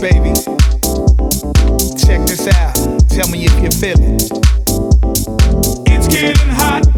baby. Check this out. Tell me if you feel it. It's getting hot.